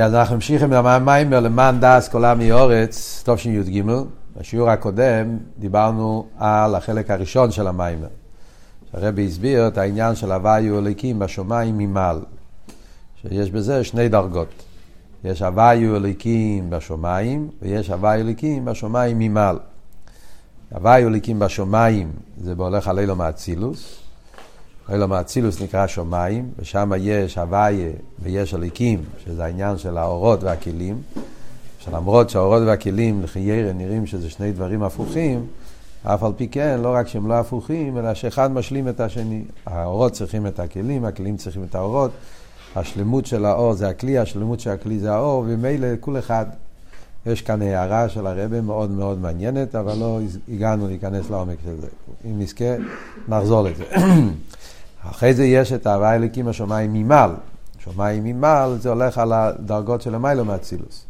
אז אנחנו ממשיכים מהמיימר למען דס כל עמי אורץ, תשי"ג. בשיעור הקודם דיברנו על החלק הראשון של המיימר. הרבי הסביר את העניין של הוויו אליקים בשמיים ממעל. שיש בזה שני דרגות. יש הוויו אליקים בשמיים, ויש הוויו אליקים בשמיים ממעל. הוויו אליקים בשמיים זה בהולך על אילו מאצילוס. אילו מאצילוס נקרא שמיים, ושם יש הוויה ויש הליקים, שזה העניין של האורות והכלים. שלמרות שהאורות והכלים לחיירה נראים שזה שני דברים הפוכים, אף על פי כן, לא רק שהם לא הפוכים, אלא שאחד משלים את השני. האורות צריכים את הכלים, הכלים צריכים את האורות. השלמות של האור זה הכלי, השלמות של הכלי זה האור, ומילא כל אחד. יש כאן הערה של הרבה מאוד מאוד מעניינת, אבל לא הגענו להיכנס לעומק של זה. אם נזכה, נחזור לזה. אחרי זה יש את ההוויה אליקים השמיים ממעל. שמיים ממעל זה הולך על הדרגות של המיילו מאצילוס.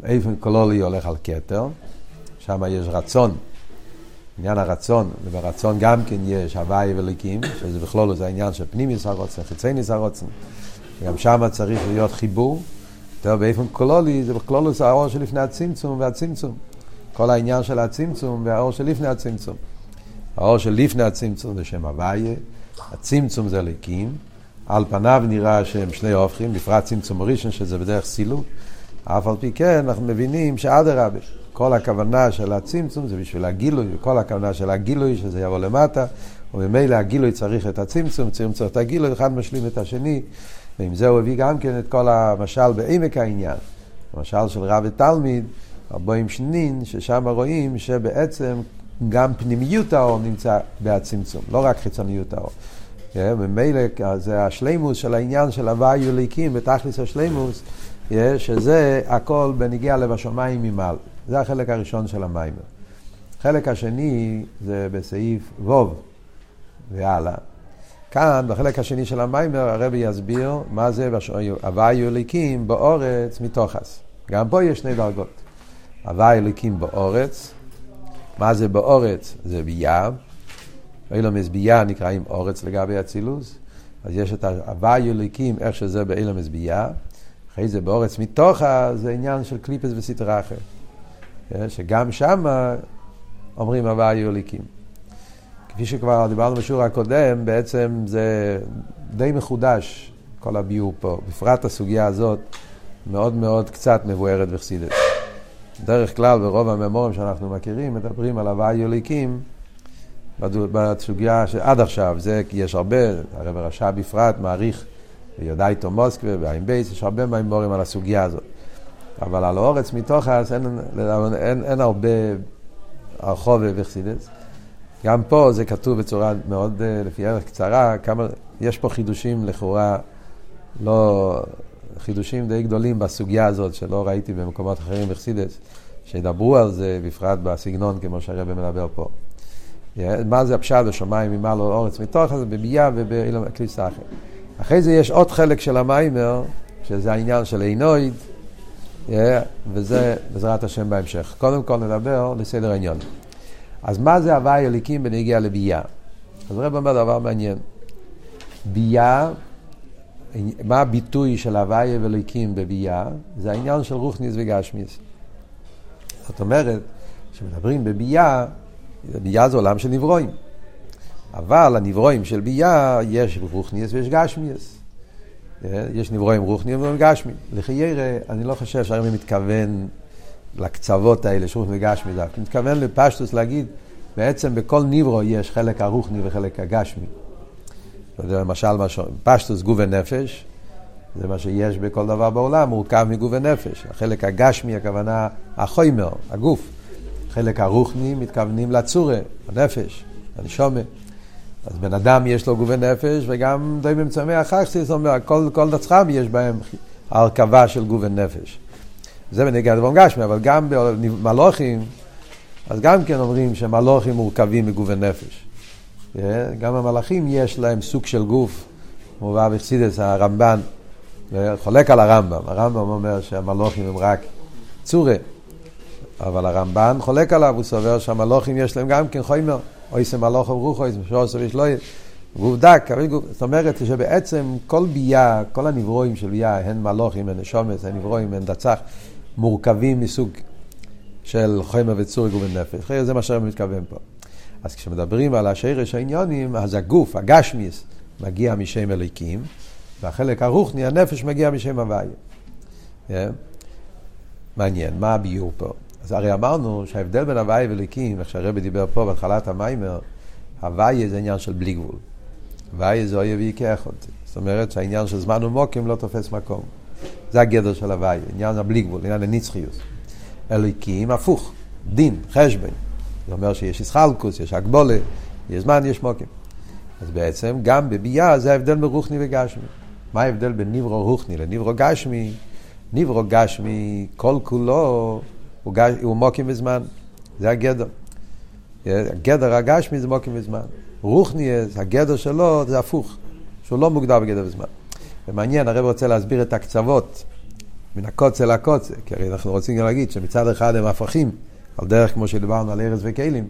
באופן קולולי הולך על כתר, שם יש רצון. עניין הרצון, וברצון גם כן יש הוואי וליקים, שזה בכלול זה העניין של פנימיס הרוצן, חיצייניס הרוצן. גם שם צריך להיות חיבור. יותר באופן קולולי, זה בכלול זה האור שלפני הצמצום והצמצום. כל העניין של הצמצום והאור שלפני הצמצום. האור שלפני הצמצום זה שם הוויה, הצמצום זה ליקים. על פניו נראה שהם שני הופכים, בפרט צמצום ראשון, שזה בדרך סילוק. אף על פי כן, אנחנו מבינים שאדרבה, כל הכוונה של הצמצום זה בשביל הגילוי, וכל הכוונה של הגילוי, שזה יבוא למטה, וממילא הגילוי צריך את הצמצום, צמצום את הגילוי, אחד משלים את השני, ועם זה הוא הביא גם כן את כל המשל בעמק העניין. המשל של רב ותלמיד, ארבעים שנין, ששם רואים שבעצם גם פנימיות האור נמצא בהצמצום, לא רק חיצוניות האור. וממילא זה השלימוס של העניין של הוואי וליקים בתכלס השלימוס, שזה הכל בניגיע לב השמיים ממעל. זה החלק הראשון של המיימר. החלק השני זה בסעיף ווב והלאה. כאן, בחלק השני של המיימר, הרבי יסביר מה זה הוואי אליקים באורץ מתוכס. גם פה יש שני דרגות. הוואי אליקים באורץ, מה זה באורץ? זה ביה. אילומס ביה נקראים אורץ לגבי אצילוס. אז יש את הוואי אליקים, איך שזה באילומס ביה. אחרי זה באורץ מתוכה, זה עניין של קליפס וסטרה אחר. שגם שם אומרים הוואי אליקים. כפי שכבר דיברנו בשיעור הקודם, בעצם זה די מחודש, כל הביור פה. בפרט הסוגיה הזאת מאוד מאוד קצת מבוארת וחסידת. בדרך כלל, ברוב הממורים שאנחנו מכירים, מדברים על הוואי אליקים בסוגיה שעד עכשיו, זה כי יש הרבה, הרב רשע בפרט מעריך ויודע איתו מוסקבה ועין בייס, יש הרבה מימורים על הסוגיה הזאת. אבל על אורץ מתוך אז אין, אין, אין, אין הרבה הרחובה וחסידס. גם פה זה כתוב בצורה מאוד, אה, לפי ערך קצרה, כמה, יש פה חידושים לכאורה, לא, חידושים די גדולים בסוגיה הזאת, שלא ראיתי במקומות אחרים בחסידס, שידברו על זה, בפרט בסגנון, כמו שהרבא מדבר פה. מה זה הפשט בשמיים ממעל אורץ מתוך, זה בביאה ובקליסה אחרת. אחרי זה יש עוד חלק של המיימר, שזה העניין של עינויד, וזה בעזרת השם בהמשך. קודם כל נדבר לסדר העניין. אז מה זה הוואי אליקים בנגיע לביאה? אז רב אומר דבר מעניין. ביאה, מה הביטוי של הוואי אליקים בביאה? זה העניין של רוחניס וגשמיס. זאת אומרת, כשמדברים בביאה, ביאה זה עולם של נברואים. אבל הנברואים של ביאה, יש רוחניאס ויש גשמיאס. יש נברואים רוחניים וגשמיים. לחיירה, אני לא חושב שהרמי מתכוון לקצוות האלה, שרוך וגשמי, הוא מתכוון לפשטוס להגיד, בעצם בכל נברו יש חלק הרוחני וחלק הגשמי. למשל, פשטוס גוף ונפש, זה מה שיש בכל דבר בעולם, מורכב מגוף ונפש. החלק הגשמי, הכוונה החוימר, הגוף. חלק הרוחני מתכוונים לצורה, הנפש, הנשומה. אז בן אדם יש לו גובי נפש, וגם די במצמי אחר זאת אומרת, כל, כל דצחם יש בהם הרכבה של גובי נפש. זה בנגיע לדבר גשמי, אבל גם במלוכים, אז גם כן אומרים שמלוכים מורכבים מגובי נפש. גם המלאכים יש להם סוג של גוף, מובא בחסידס הרמב"ן, חולק על הרמב"ם, הרמב"ם אומר שהמלוכים הם רק צורה, אבל הרמב"ן חולק עליו, הוא סובר שהמלוכים יש להם גם כן חומר. אוי זה מלוך וברוך אוי זה משור סביש לא ועובדה, זאת אומרת שבעצם כל בייה, כל הנברואים של בייה, הן מלוכים, הן נשומת, הן נברואים, הן דצח, מורכבים מסוג של חומר וצור גוף ונפש. זה מה שאני מתכוון פה. אז כשמדברים על השרש העניונים, אז הגוף, הגשמיס, מגיע משם אליקים, והחלק הרוחני, הנפש, מגיע משם הוויה. Yeah. מעניין, מה הביור פה? אז הרי אמרנו שההבדל בין הוויה ואליקים, איך שהרבי דיבר פה בהתחלת המיימר, הוויה זה עניין של בלי גבול. הוויה זה אויה ויקח אותי. זאת אומרת שהעניין של זמן ומוקים לא תופס מקום. זה הגדר של הוויה, עניין הבלי גבול, עניין הנצחיוס. אליקים הפוך, דין, חשבון. זה אומר שיש ישחלקוס, יש הגבולה, יש זמן, יש מוקים. אז בעצם גם בביאה זה ההבדל מרוחני וגשמי. מה ההבדל בין ניברו רוחני לניברו גשמי? ניברו גשמי, כל כולו הוא, גש, הוא מוקים בזמן. זה הגדר. הגדר הגשמי זה מוקים בזמן. רוחני, הגדר שלו זה הפוך, שהוא לא מוגדר בגדר בזמן. ומעניין, הרב רוצה להסביר את הקצוות מן הקוצה לקוצה, כי הרי אנחנו רוצים גם להגיד שמצד אחד הם הפכים, על דרך כמו שדיברנו על ארז וכלים,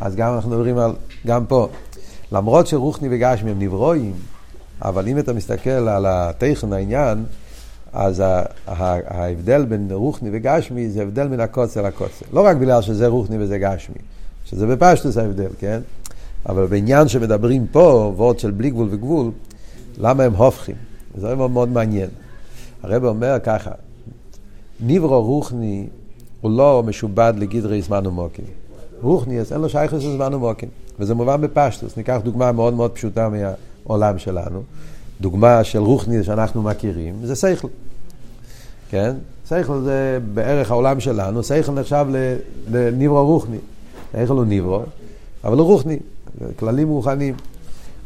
אז גם אנחנו מדברים על, גם פה. למרות שרוחני וגשמי הם נברואים, אבל אם אתה מסתכל על הטכן העניין, אז ההבדל בין רוחני וגשמי זה הבדל מן הקוצה לקוצה. לא רק בגלל שזה רוחני וזה גשמי, שזה בפשטוס ההבדל, כן? אבל בעניין שמדברים פה, וורד של בלי גבול וגבול, למה הם הופכים? זה מאוד מאוד מעניין. הרב אומר ככה, ניברו רוחני הוא לא משובד לגדרי זמן ומוקים. רוחני, אין לו שייכות של זמן ומוקים. וזה מובן בפשטוס. ניקח דוגמה מאוד מאוד פשוטה מהעולם שלנו. דוגמה של רוחני שאנחנו מכירים, זה סייכל. כן? סייכל זה בערך העולם שלנו, סייכל נחשב לניברו רוחני. סייכל הוא ניברו, אבל הוא רוחני, כללים רוחניים.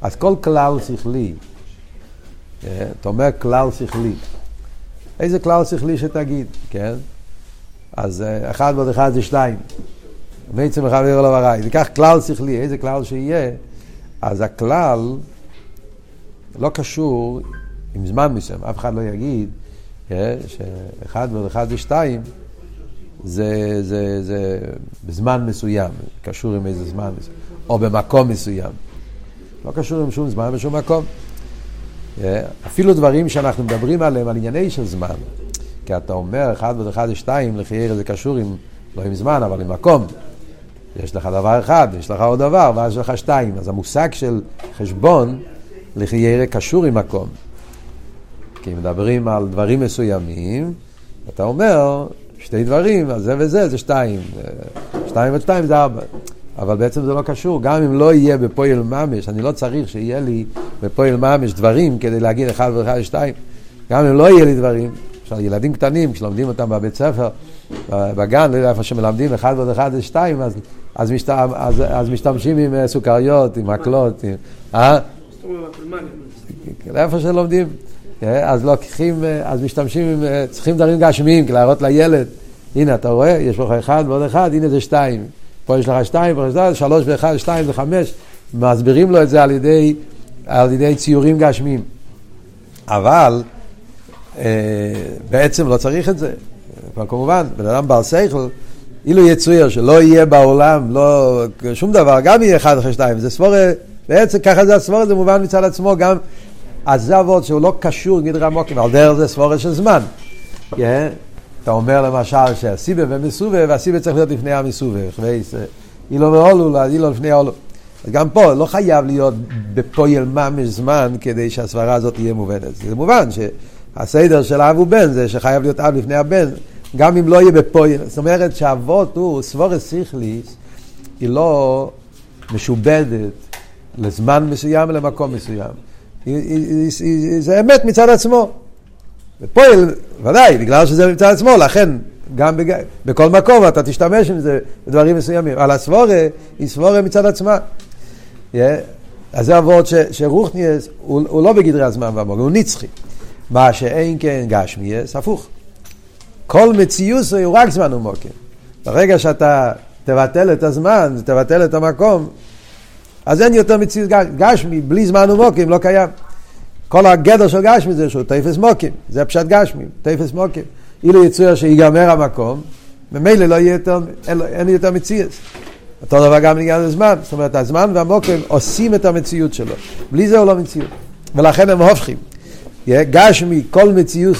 אז כל כלל שכלי, אה, אתה אומר כלל שכלי, איזה כלל שכלי שתגיד, כן? אז אה, אחד ועוד אחד זה שתיים. בעצם ועיר לו הרעי. תיקח כלל שכלי, איזה כלל שיהיה, אז הכלל לא קשור עם זמן מסוים. אף אחד לא יגיד אה, שאחד ועוד אחד זה שתיים, זה, זה, זה בזמן מסוים, קשור עם איזה זמן מסוים, או במקום מסוים. לא קשור עם שום זמן ושום מקום. אה, אפילו דברים שאנחנו מדברים עליהם, על ענייני של זמן. כי אתה אומר, אחד ועוד אחד זה שתיים, לחייר זה קשור עם, לא עם זמן, אבל עם מקום. יש לך דבר אחד, יש לך עוד דבר, ואז יש לך שתיים. אז המושג של חשבון, לחייר קשור עם מקום. כי מדברים על דברים מסוימים, אתה אומר, שתי דברים, אז זה וזה זה שתיים. שתיים ושתיים זה ארבע. אבל בעצם זה לא קשור, גם אם לא יהיה בפועל ממש, אני לא צריך שיהיה לי בפועל ממש דברים כדי להגיד אחד ואחד ושתיים. גם אם לא יהיה לי דברים, למשל ילדים קטנים, כשלומדים אותם בבית ספר, בגן, לא יודע איפה שמלמדים אחד ועוד אחד ושתיים, אז, אז, משת, אז, אז משתמשים עם אה, סוכריות, עם מקלות, עם... אה? איפה שלומדים. אה, אז לוקחים, אה, אז משתמשים עם, צריכים דברים גשמיים, להראות לילד, הנה אתה רואה, יש לך אחד ועוד אחד, הנה זה שתיים. פה יש לך שתיים, פה יש לך שלוש ואחד, שתיים וחמש, מסבירים לו את זה על ידי, על ידי ציורים גשמיים. אבל בעצם לא צריך את זה. אבל כמובן, בן אדם בעל שכל, אילו יצויר שלא יהיה בעולם, לא, שום דבר, גם יהיה אחד אחרי שתיים, זה סבורה, בעצם ככה זה הסבורה, זה מובן מצד עצמו, גם, זה אבות שהוא לא קשור גדרי עמוקים, על דרך זה סבורה של זמן. Yeah. כן? אתה אומר למשל שהסיבה ומסובב, והסיבה צריך להיות לפני המסובב. אילו ואולו, אילו לפני האולו. אז גם פה לא חייב להיות בפועל ממש זמן כדי שהסברה הזאת תהיה מובנת. זה מובן שהסדר של אב ובן זה שחייב להיות אב לפני הבן, גם אם לא יהיה בפועל. זאת אומרת שאבות הוא סבורס סיכליס, היא לא משובדת לזמן מסוים ולמקום מסוים. זה אמת מצד עצמו. ופועל, ודאי, בגלל שזה מצד עצמו, לכן גם בג... בכל מקום אתה תשתמש עם זה בדברים מסוימים. אבל הסבורה היא סבורה מצד עצמה. Yeah. אז זה הוורד שרוחניאס הוא, הוא לא בגדרי הזמן והמוגן, הוא נצחי. מה שאין כן גשמיאס, הפוך. כל מציוס הוא רק זמן ומוקם. ברגע שאתה תבטל את הזמן, תבטל את המקום, אז אין יותר מציאות גשמי, בלי זמן ומוקם לא קיים. כל הגדר של גשמי זה שהוא תפס מוקים, זה פשט גשמי, תפס מוקים. אילו יצויר שיגמר המקום, ממילא לא יהיה יותר, אין, יותר מציאס. אותו דבר גם לעניין הזמן, זאת אומרת הזמן והמוקם עושים את המציאות שלו, בלי זה הוא לא מציאות, ולכן הם הופכים. גשמי, כל מציאות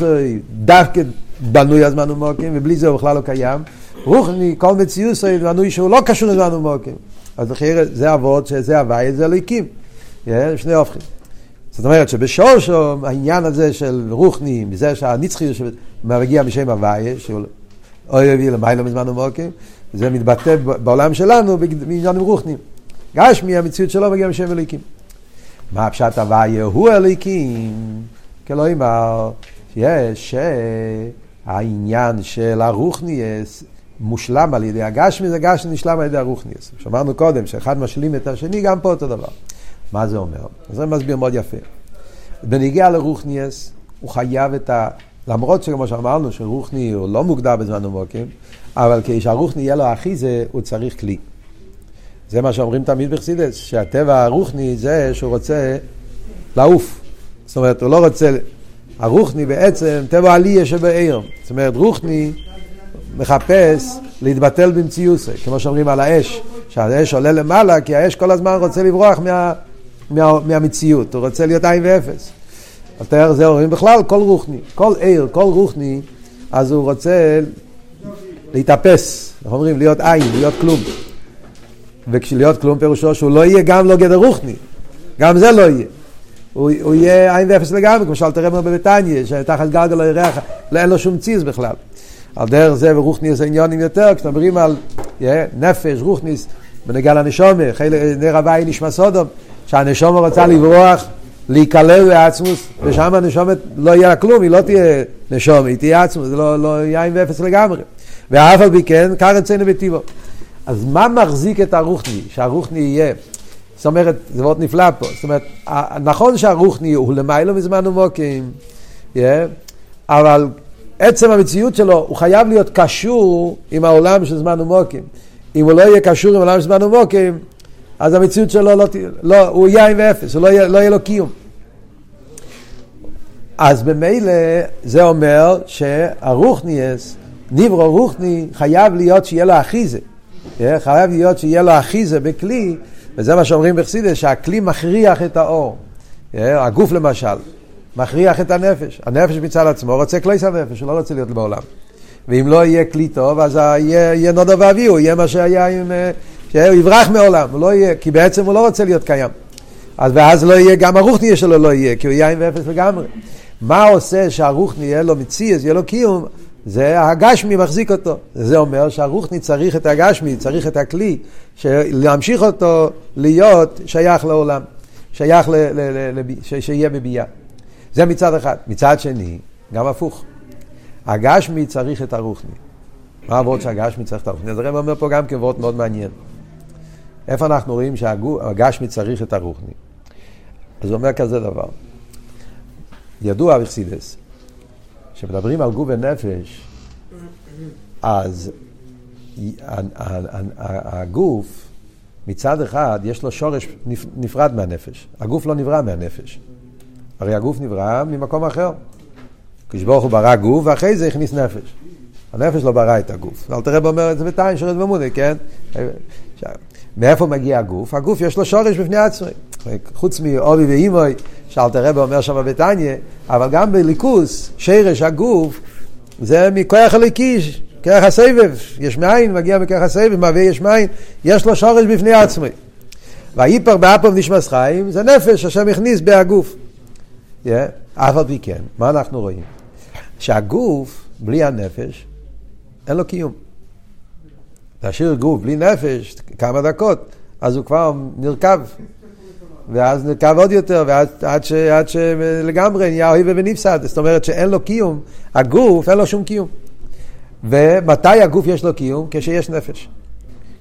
דווקא בנוי הזמן ומוקם, ובלי זה הוא בכלל לא קיים. רוחני, כל מציאות בנוי שהוא לא קשור לזמן ומוקם. אז לכן זה אבות, שזה הוואי, זה אלוהיקים. שני הופכים. זאת אומרת שבשורשו העניין הזה של רוחני, מזה שהנצחיות מגיע משם הוויה, שהוא אוי אוי למעלה מזמן ומוקים, זה מתבטא בעולם שלנו בעניינים רוחניים. גשמי, המציאות שלו מגיע משם אליקים. מה הפשט הוויה הוא אליקים? כלא אמר, יש העניין של הרוחניאס מושלם על ידי הגשמי, זה גשמי נשלם על ידי הרוחניאס. שמענו קודם שאחד משלים את השני, גם פה אותו דבר. מה זה אומר? זה מסביר מאוד יפה. בניגיע לרוחניאס, הוא חייב את ה... למרות שכמו שאמרנו שרוחני הוא לא מוגדר בזמן עמוקים, אבל כשהרוחני יהיה לו אחיזה, הוא צריך כלי. זה מה שאומרים תמיד בחסידס, שהטבע הרוחני זה שהוא רוצה לעוף. זאת אומרת, הוא לא רוצה... הרוחני בעצם טבע עלייה שבעיר. זאת אומרת, רוחני מחפש להתבטל במציוסי, כמו שאומרים על האש, שהאש עולה למעלה, כי האש כל הזמן רוצה לברוח מה, מה, מהמציאות, הוא רוצה להיות עין ואפס. יותר זה אומרים בכלל כל רוחני, כל עיר, כל רוחני, אז הוא רוצה להתאפס, אנחנו אומרים להיות עין, להיות כלום. וכשלהיות כלום פירושו שהוא לא יהיה גם לא גדר רוחני, גם זה לא יהיה. הוא, הוא יהיה עין ואפס לגמרי, כמו שאלת רמר בביתניה, שתחת גלגל לא ירח, אין לו שום ציז בכלל. על דרך זה ורוחניס עניונים יותר, כשמדברים על yeah, נפש, רוחניס, בנגע לנשומה, נר הוואי נשמע סודום, שהנשומה רוצה לברוח להיכלל לעצמוס, ושם הנשומת לא יהיה כלום, היא לא תהיה נשומת, היא תהיה עצמוס, זה לא, לא יין ואפס לגמרי. ואף על פי כן, קר אצלנו בטיבו. אז מה מחזיק את הרוחני? שהרוחני יהיה, זאת אומרת, זה מאוד נפלא פה, זאת אומרת, נכון שהרוחני הוא למיילו מזמן ומוקים, yeah, אבל עצם המציאות שלו, הוא חייב להיות קשור עם העולם של זמן ומוקים. אם הוא לא יהיה קשור עם העולם של זמן ומוקים, אז המציאות שלו לא, לא הוא עם ואפס, הוא לא יהיה, לא יהיה לו קיום. אז במילא זה אומר שהרוחניאס, ניברו רוחני, חייב להיות שיהיה לו אחיזה. חייב להיות שיהיה לו אחיזה בכלי, וזה מה שאומרים בחסידס, שהכלי מכריח את האור. הגוף למשל, מכריח את הנפש. הנפש מצד עצמו רוצה כלי הנפש, הוא לא רוצה להיות בעולם. ואם לא יהיה כלי טוב, אז יהיה, נודו ואביהו, יהיה מה שהיה עם... אה, שהוא יברח מעולם, הוא לא יהיה, כי בעצם הוא לא רוצה להיות קיים. אז ואז לא יהיה, גם הרוחניה שלו לא יהיה, כי הוא עם ואפס לגמרי. מה עושה שהרוחני יהיה לו מציאס, יהיה לו קיום? זה הגשמי מחזיק אותו. זה אומר שהרוחני צריך את הגשמי, צריך את הכלי, להמשיך אותו להיות שייך לעולם, שייך ל, ל, ל, ל, ש, שיהיה בביאה. זה מצד אחד. מצד שני, גם הפוך. הגשמי צריך את הרוחני. מה הוורד שהגשמי צריך את הרוחני? אז הרב אומר פה גם כוורד מאוד מעניין. איפה אנחנו רואים שהגשמי צריך את הרוחני? אז הוא אומר כזה דבר. ידוע בחסידס, כשמדברים על גוף ונפש, אז הגוף, מצד אחד, יש לו שורש נפרד מהנפש. הגוף לא נברא מהנפש. הרי הגוף נברא ממקום אחר. כשברוך הוא ברא גוף, ואחרי זה הכניס נפש. הנפש לא ברא את הגוף. אל תראה אומר את זה בתיים שרת במודי, כן? מאיפה מגיע הגוף? הגוף יש לו שורש בפני עצמי. חוץ מאובי ואימוי, שאלתר רבי אומר שם בתניא, אבל גם בליכוס, שרש הגוף, זה מכוח הליקי, כרך הסבב, יש מאין, מגיע מכרך הסבב, מהווה יש מאין, יש לו שורש בפני עצמי. והאיפר באפום נשמס חיים, זה נפש השם הכניס בהגוף. אף על פי כן, מה אנחנו רואים? שהגוף, בלי הנפש, אין לו קיום. להשאיר גוף בלי נפש כמה דקות, אז הוא כבר נרכב. ואז נרכב עוד יותר, ועד עד ש, עד שלגמרי נהיה אוהב ונפסד. זאת אומרת שאין לו קיום, הגוף אין לו שום קיום. ומתי הגוף יש לו קיום? כשיש נפש.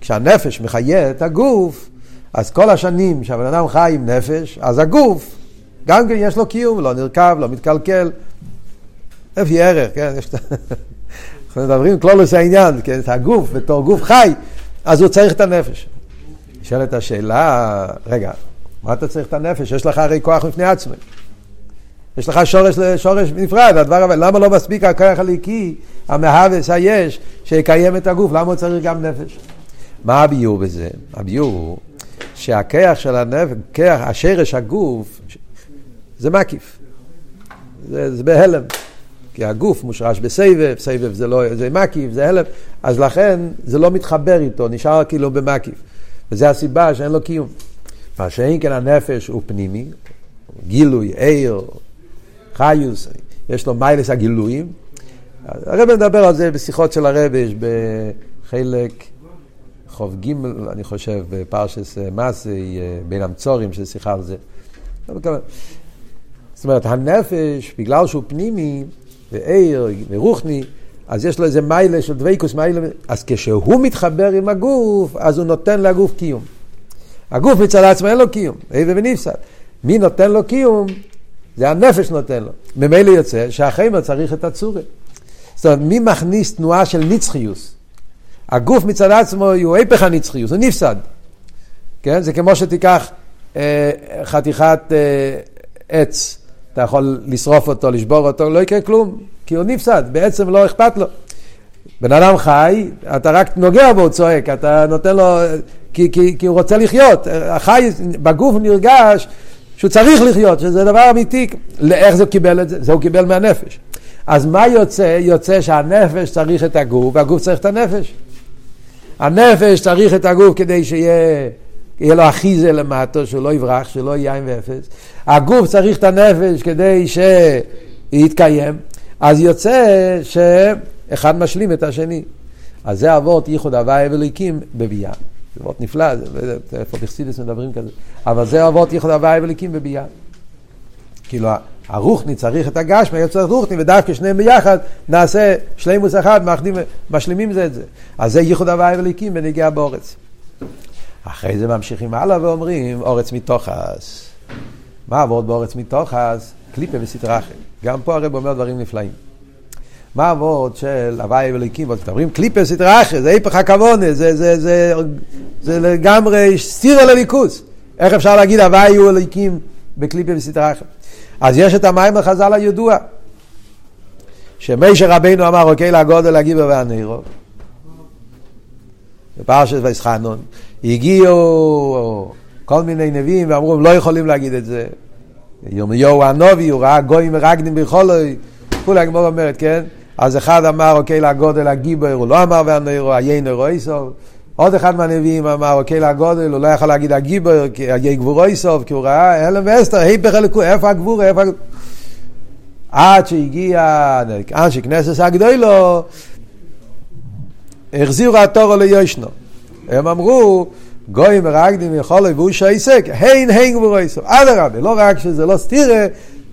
כשהנפש מחיה את הגוף, אז כל השנים שהבן אדם חי עם נפש, אז הגוף, גם כן יש לו קיום, לא נרכב, לא מתקלקל. איפה ערך, כן? יש... אנחנו מדברים כלולוס העניין, כן? הגוף בתור גוף חי, אז הוא צריך את הנפש. נשאלת השאלה, רגע, מה אתה צריך את הנפש? יש לך הרי כוח בפני עצמי. יש לך שורש, שורש נפרד, הדבר אבל למה לא מספיק הכוח הליקי, המהווס, היש, שיקיים את הגוף, למה הוא צריך גם נפש? מה הביור בזה? הביור הוא שהכיח של הנפש, כיח, השרש הגוף, זה מקיף. זה, זה בהלם. כי הגוף מושרש בסבב, סבב זה לא, זה מקיף, זה הלם, אז לכן זה לא מתחבר איתו, נשאר כאילו במקיף. וזו הסיבה שאין לו קיום. מה שאין כן הנפש הוא פנימי, גילוי, עיר, חיוס, יש לו מיילס הגילויים. הרב מדבר על זה בשיחות של הרב, יש בחלק חוב ג', אני חושב, בפרשס מסי, בין המצורים, שזה שיחה על זה. זאת אומרת, הנפש, בגלל שהוא פנימי, ועיר, ורוחני, אז יש לו איזה מיילה של דבייקוס מיילה, אז כשהוא מתחבר עם הגוף, אז הוא נותן לגוף קיום. הגוף מצד עצמו אין לו קיום, איזה ונפסד. מי נותן לו קיום? זה הנפש נותן לו. ממילא יוצא שהחיימר צריך את הצורי. זאת אומרת, מי מכניס תנועה של נצחיוס? הגוף מצד עצמו הוא היפך הנצחיוס, הוא נפסד. כן? זה כמו שתיקח אה, חתיכת אה, עץ, אתה יכול לשרוף אותו, לשבור אותו, לא יקרה כלום, כי הוא נפסד, בעצם לא אכפת לו. בן אדם חי, אתה רק נוגע בו, הוא צועק, אתה נותן לו, כי, כי, כי הוא רוצה לחיות. החי, בגוף נרגש שהוא צריך לחיות, שזה דבר אמיתי. איך זה קיבל את זה? זה הוא קיבל מהנפש. אז מה יוצא? יוצא שהנפש צריך את הגוף, והגוף צריך את הנפש. הנפש צריך את הגוף כדי שיהיה יהיה לו אחיזה למטו, שהוא לא יברח, שלא יהיה עין ואפס. הגוף צריך את הנפש כדי שיתקיים, אז יוצא שאחד משלים את השני. אז זה אבות ייחוד הוואי וליקים בביאה. זה אבות נפלא, זה, איפה בחסידס מדברים כזה. אבל זה אבות ייחוד הוואי וליקים בביאה. כאילו הרוחני צריך את הגשמי, צריך רוחני, ודווקא שניהם ביחד נעשה שלימוס אחד, מאחדים, משלימים זה את זה. אז זה ייחוד הוואי וליקים בנגיעה באורץ. אחרי זה ממשיכים הלאה ואומרים אורץ מתוכס. מה עבוד באורץ מתוכס? קליפה וסטרחה. גם פה הרב אומר דברים נפלאים. מה עבוד של הוואי ואליקים? מדברים קליפה וסטרחה, זה היפך הכוונה, זה, זה, זה, זה לגמרי סיר אל הליכוס. איך אפשר להגיד הוואי הוא אליקים בקליפה וסטרחה? אז יש את המים החז"ל הידוע. שמשה רבינו אמר, אוקיי, לגודל הגיבר והנרו. בפרשת ויסחנון. הגיעו כל מיני נביאים ואמרו, הם לא יכולים להגיד את זה. ירמיהו הנובי, הוא ראה גויים מרגנים בחולוי, כולי הגמור אומרת, כן? אז אחד אמר, אוקיי, לגודל הגיבר, הוא לא אמר והנרו, עיין רויסוב. עוד אחד מהנביאים אמר, אוקיי, לגודל, הוא לא יכול להגיד הגיבר, כי עיי גבורויסוב, כי הוא ראה הלם ואסתר, היפך אלוקו, איפה הגבור, איפה. עד שהגיע אנשי כנסת הגדולו, החזירו התורו ליושנו. הם אמרו, גויים מרגדים יכולו והוא שעסק, הין הין גבורו יסוף. אדרבה, לא רק שזה לא סתירה,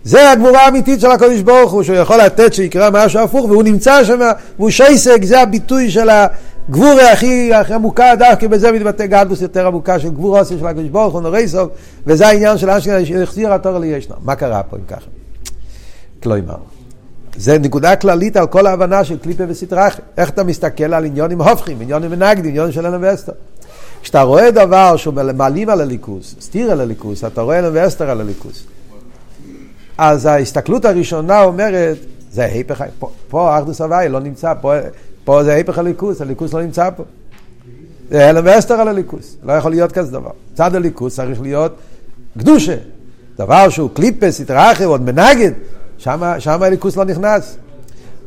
זה הגבורה האמיתית של הקדוש ברוך הוא, שהוא יכול לתת שיקרה משהו הפוך, והוא נמצא שם, והוא שעסק, זה הביטוי של הגבורה הכי, הכי עמוקה, דווקא בזה מתבטא גדלוס יותר עמוקה של גבורה של הקדוש ברוך הוא, נורי סוף, וזה העניין של אשכנז, שהחזיר התור לישנה. מה קרה פה אם ככה? כלומר. זה נקודה כללית על כל ההבנה של קליפה וסטרחה. איך אתה מסתכל על עניונים הופכים, עניונים מנגדים, עניונים של ואסתר. כשאתה רואה דבר שהוא מעלים על הליכוס, סתיר על הליכוס, אתה רואה ואסתר על הליכוס. אז ההסתכלות הראשונה אומרת, זה ההפך, פה, פה אחדוס הוואי לא נמצא, פה, פה זה ההפך הליכוס, הליכוס לא נמצא פה. זה אלם ואסתר על הליכוס, לא יכול להיות כזה דבר. צד הליכוס צריך להיות קדושה. דבר שהוא קליפס, התרחב, עוד מנגד, שם הליכוס לא נכנס.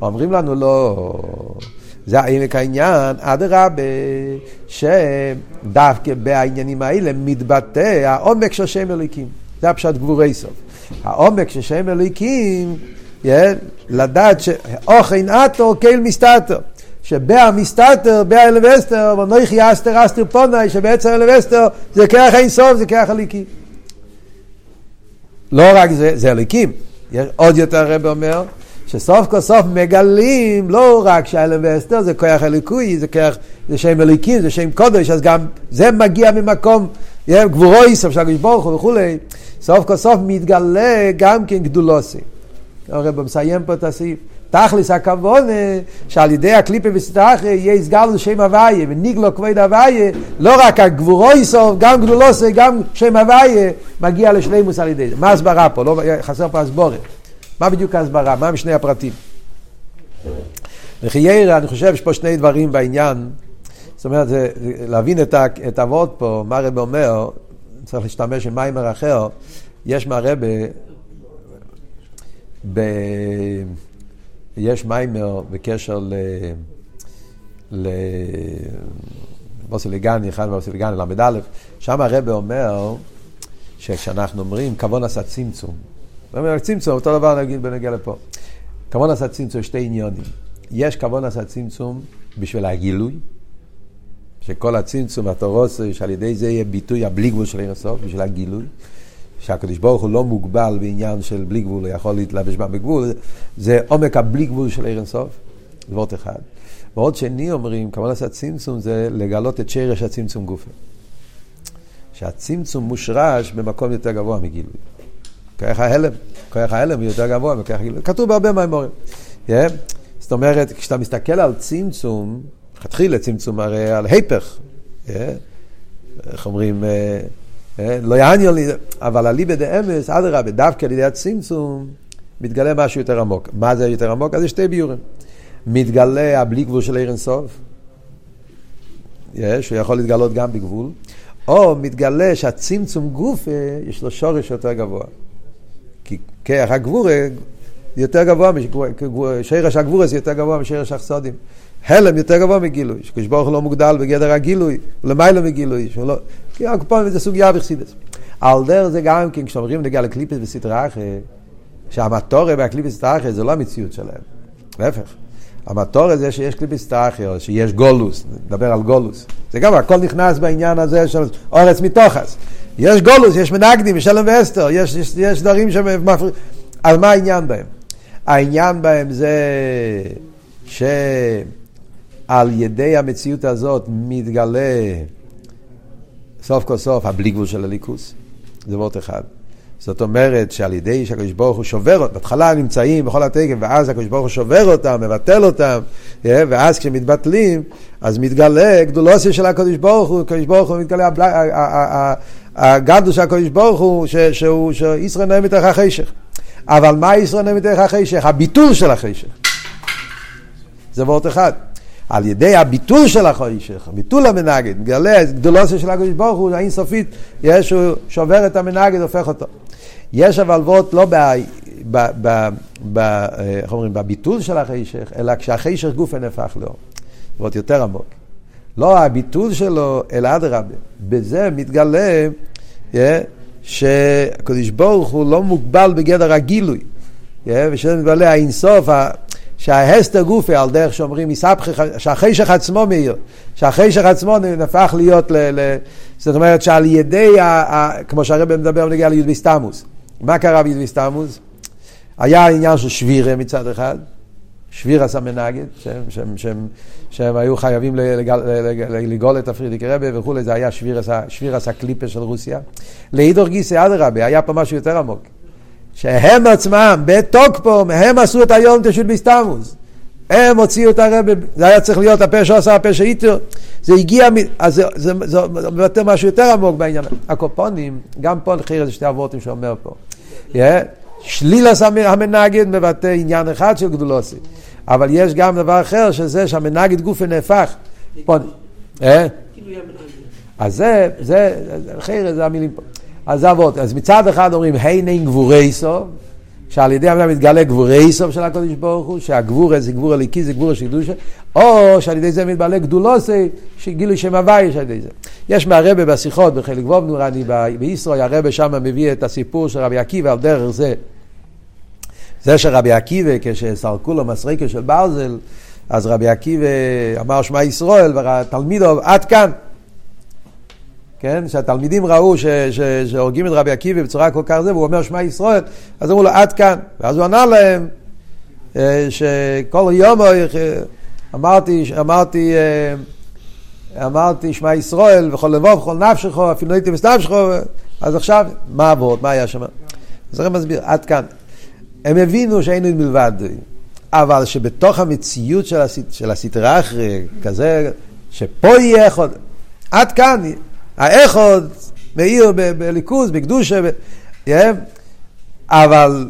אומרים לנו לא, זה העמק העניין, אדרבה, שדווקא בעניינים האלה מתבטא העומק של שם אלוקים. זה הפשט גבורי סוף. העומק של שם אלוקים, לדעת שאוכן אטו קייל מסתתר. שבא מסתתר, בא אלווסטר, ונויכי אסתר אסתר פונאי, שבעצם אלווסטר זה כרך אין סוף, זה כרך הליקי. לא רק זה, זה הליקים. עוד יותר הרב אומר, שסוף כל סוף מגלים לא רק שהאלם ואסתר זה כוח אליקוי, זה כוח, זה שם אליקים, זה שם קודש, אז גם זה מגיע ממקום, גבורו איסוף של הקדוש ברוך הוא וכולי, סוף כל סוף מתגלה גם כן גדולוסי. הרב מסיים פה את הסעיף. תכלס הכבוד שעל ידי הקליפה וסטרחה יהיה יסגל לשם הוויה וניגלו כבד הוויה לא רק הגבורו יסוף, גם גדולוסי, גם שם הוויה מגיע לשלימוס על ידי זה. מה הסברה פה? לא, חסר פה הסבורת. מה בדיוק ההסברה? מה משני הפרטים? וכי ירא, אני חושב שיש פה שני דברים בעניין. זאת אומרת, להבין את, הוורד פה, מה הרב אומר, צריך להשתמש עם מיימר אחר, יש מהרבה, ב... יש מיימר בקשר ל... ל... בוסילגני, אחד בוסילגני, ל"א, שם הרב אומר שכשאנחנו אומרים כבון עשה צמצום, צמצום, אותו דבר נגיד בנגיע לפה. כבון עשה צמצום, שתי עניונים. יש כבון עשה צמצום בשביל הגילוי, שכל הצמצום והתורוס, שעל ידי זה יהיה ביטוי הבלי גבול של אין הסוף, בשביל הגילוי. שהקדוש ברוך הוא לא מוגבל בעניין של בלי גבול, הוא יכול להתלבש בה בגבול, זה עומק הבלי גבול של ערן סוף, דבר אחד. ועוד שני אומרים, כמובן לעשות צמצום זה לגלות את שרש הצמצום גופה. שהצמצום מושרש במקום יותר גבוה מגילוי. כוח ההלם, כוח ההלם יותר גבוה מכוח הגילוי. כתוב בהרבה מהמורים. Yeah? זאת אומרת, כשאתה מסתכל על צמצום, לכתחילה צמצום הרי על היפך. Yeah? איך אומרים, uh, uh, לא יעניין לי, אבל אליבא דאמס, אדרבה, דווקא על ידי הצמצום, מתגלה משהו יותר עמוק. מה זה יותר עמוק? אז יש שתי ביורים. מתגלה הבלי גבול של עיר אינסוף, יש, הוא יכול להתגלות גם בגבול, או מתגלה שהצמצום גוף יש לו שורש יותר גבוה. כי כרך הגבורה יותר גבוה, שרש הגבורה זה יותר גבוה משרש החסודים. הלם יותר גבוה מגילוי, שקדוש ברוך הוא לא מוגדל בגדר הגילוי, למעלה מגילוי, שהוא לא... כי הקופון זה סוגיה וחסידס. על דרך זה גם כן, כשאומרים נגיע לקליפס וסטרה אחרי, שהמטורי והקליפס וסטרה אחרי זה לא המציאות שלהם, להפך. המטור הזה שיש קליפיס תאחר, שיש גולוס, נדבר על גולוס. זה גם הכל נכנס בעניין הזה של אורץ מתוכס. יש גולוס, יש מנגדים, יש שלם ואסתר, יש, יש, יש דברים שמפריעים. על מה העניין בהם? העניין בהם זה שעל ידי המציאות הזאת מתגלה סוף כל סוף הבלי גבול של הליכוס. זה וורט אחד. זאת אומרת שעל ידי שהקדוש ברוך הוא שובר אותם, בהתחלה נמצאים בכל התקן, ואז הקדוש ברוך הוא שובר אותם, מבטל אותם, אה, ואז כשמתבטלים, אז מתגלה גדולוסיה של הקדוש ברוך הוא, הקדוש ברוך הוא מתגלה, הגדול של הקדוש ברוך הוא, שהוא, שישראל נהם מתוך החשך. אבל מה ישראל נהם מתוך החשך? הביטול של החשך. זה וורט אחד. על ידי הביטול של החוישך, ביטול המנגד, מגלה גדולוסיה של הקדוש ברוך הוא, האינסופית, יש, הוא שובר את המנגד, הופך אותו. יש אבל וורט לא ב... ב, ב, ב איך אומרים, בביטול של החשך, אלא כשהחשך גופה נהפך לו. וורט יותר עמוק. לא הביטול שלו, אלא אדרבה. בזה מתגלה yeah, שקדוש ברוך הוא לא מוגבל בגדר הגילוי. Yeah, ושזה מתגלה האינסוף, שההסתר גופי, על דרך שאומרים, שהחשך עצמו מאיר, שהחשך עצמו נהפך להיות, ל, ל, זאת אומרת שעל ידי, ה, ה, כמו שהרבא מדבר בנגיע לי"ד סתמוס, מה קרה בי"ד סתמוס? היה עניין של שבירה מצד אחד, שביר עשה מנגד, שהם, שהם, שהם, שהם היו חייבים לגאול את הפרידיק רבה וכולי, זה היה שביר עשה קליפה של רוסיה. לאידור גיסא אדרבה, היה פה משהו יותר עמוק. שהם עצמם, בתוקפו, הם עשו את היום תשוט בסתמוס. הם הוציאו את הרב, זה היה צריך להיות הפה שעשה הפה שאיתו, זה הגיע, אז זה, זה, זה, מבטא משהו יותר עמוק בעניין. הקופונים, גם פה נחיר איזה שתי אבותים שאומר פה. Yeah, שלילס המנגד מבטא עניין אחד של גדולוסי, אבל יש גם דבר אחר, שזה שהמנגד גופי נהפך. אז זה, זה, חיר, זה המילים פה. אז זה אבות. אז מצד אחד אומרים, הינן גבורי סוף, שעל ידי המדינה מתגלה גבורי סוף של הקדוש ברוך הוא, שהגבור זה גבור הליקי, זה גבור של קדושה, או שעל ידי זה מתבלה גדולוסי, שגילו שם הוואי יש על ידי זה. יש מהרבה בשיחות, בחלק ווב נורני, בישראל, הרבה שם מביא את הסיפור של רבי עקיבא על דרך זה. זה שרבי עקיבא, כשסרקו לו מסריקה של ברזל, אז רבי עקיבא אמר שמע ישראל, והתלמידו, עד כאן. כן? שהתלמידים ראו שהורגים את רבי עקיבא בצורה כל כך זה, והוא אומר שמע ישראל, אז אמרו לו עד כאן. ואז הוא ענה להם אה, שכל יום אמרתי, אמרתי, אה, אמרתי שמע ישראל וכל לבוא וכל נפשך, אפילו הייתי מסנפשך, אז עכשיו, מה עבוד, מה היה שם? אז אני מסביר, עד כאן. הם הבינו שהיינו מלבד, אבל שבתוך המציאות של הסטרה אחרי, כזה, שפה יהיה אחד, עד כאן, האחוד מאיר בליכוז, בקדושה, אבל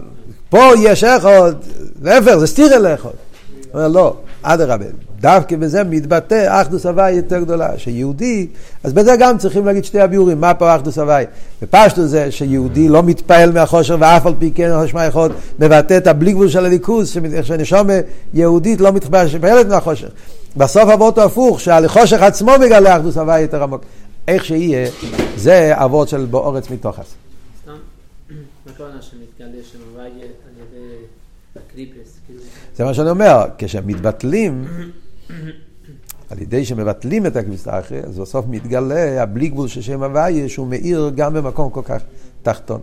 פה יש אחד, להפך, זה סתיר אל אחד. הוא אומר, לא, אדרבה, דווקא בזה מתבטא אחדוס הוואי יותר גדולה, שיהודי, אז בזה גם צריכים להגיד שתי הביאורים, מה פה אחדוס הוואי? בפשטו זה שיהודי לא מתפעל מהחושר ואף על פי כן חשמע יכול מבטא את הבלי גבול של הליכוז, שנשומה יהודית לא מתפעלת מהחושר. בסוף אבות הפוך, שהחושך עצמו מגלה אחדוס הוואי יותר עמוק. איך שיהיה, זה אבות של באורץ מתוכס. סתם, מה הכוונה שמתגלה שם הוואי על ידי הקליפס? כאילו? זה מה שאני אומר, כשמתבטלים, על ידי שמבטלים את האחרי, אז בסוף מתגלה הבלי גבול של שם הוויה, שהוא מאיר גם במקום כל כך תחתון.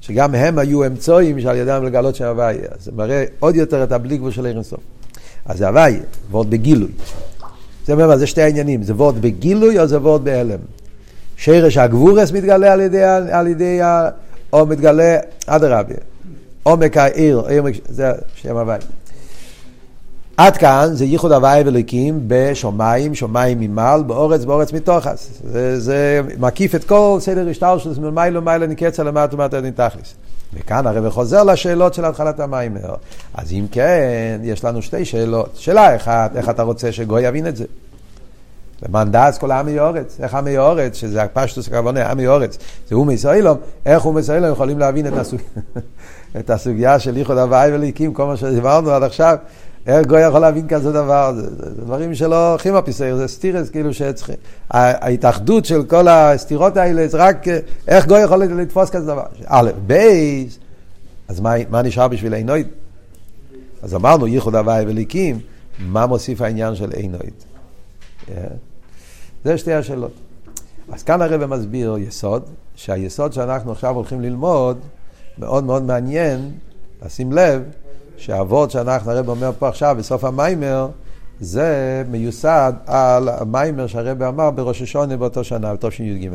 שגם הם היו אמצואים שעל ידם לגלות שם הוויה. זה מראה עוד יותר את הבלי גבול של עיר אינסוף. אז זה הוויה, ועוד בגילוי. זה אומר, זה שתי העניינים, זה וורד בגילוי או זה וורד בהלם. שרש הגבורס מתגלה על ידי, על ידי או מתגלה, אדרבה, עומק העיר, זה שם הוואי. עד כאן זה ייחוד הוואי וליקים בשמיים, שמיים ממעל, באורץ, באורץ מתוכס. זה, זה מקיף את כל סדר השטר של מיילו מיילו נקצה למטה ומטה נתכלס. וכאן הרב חוזר לשאלות של התחלת המים. אז אם כן, יש לנו שתי שאלות. שאלה אחת, איך אתה רוצה שגוי יבין את זה? למען דעת כל העמי אורץ, איך עמי אורץ, שזה הפשטוס הכוונה, עמי אורץ, זה הוא מישראלום, איך הוא מישראלום יכולים להבין את, הסוג... את הסוגיה של איחוד הוואי וליקים, כל מה שדיברנו עד עכשיו, איך גוי יכול להבין כזה דבר, זה, זה, זה דברים שלא חימה פיסר, זה סטירס כאילו שצריכים, ההתאחדות של כל הסתירות האלה זה רק איך גוי יכול לתפוס כזה דבר. א', בייס, אז מה, מה נשאר בשביל עינויד? אז אמרנו ייחוד הוואי וליקים, מה מוסיף העניין של עינויד? Yeah. זה שתי השאלות. אז כאן הרב מסביר יסוד, שהיסוד שאנחנו עכשיו הולכים ללמוד, מאוד מאוד מעניין, לשים לב, שהאבות שאנחנו, הרב אומר פה עכשיו, בסוף המיימר, זה מיוסד על המיימר שהרב אמר בראש השונה באותו שנה, בתש"ג.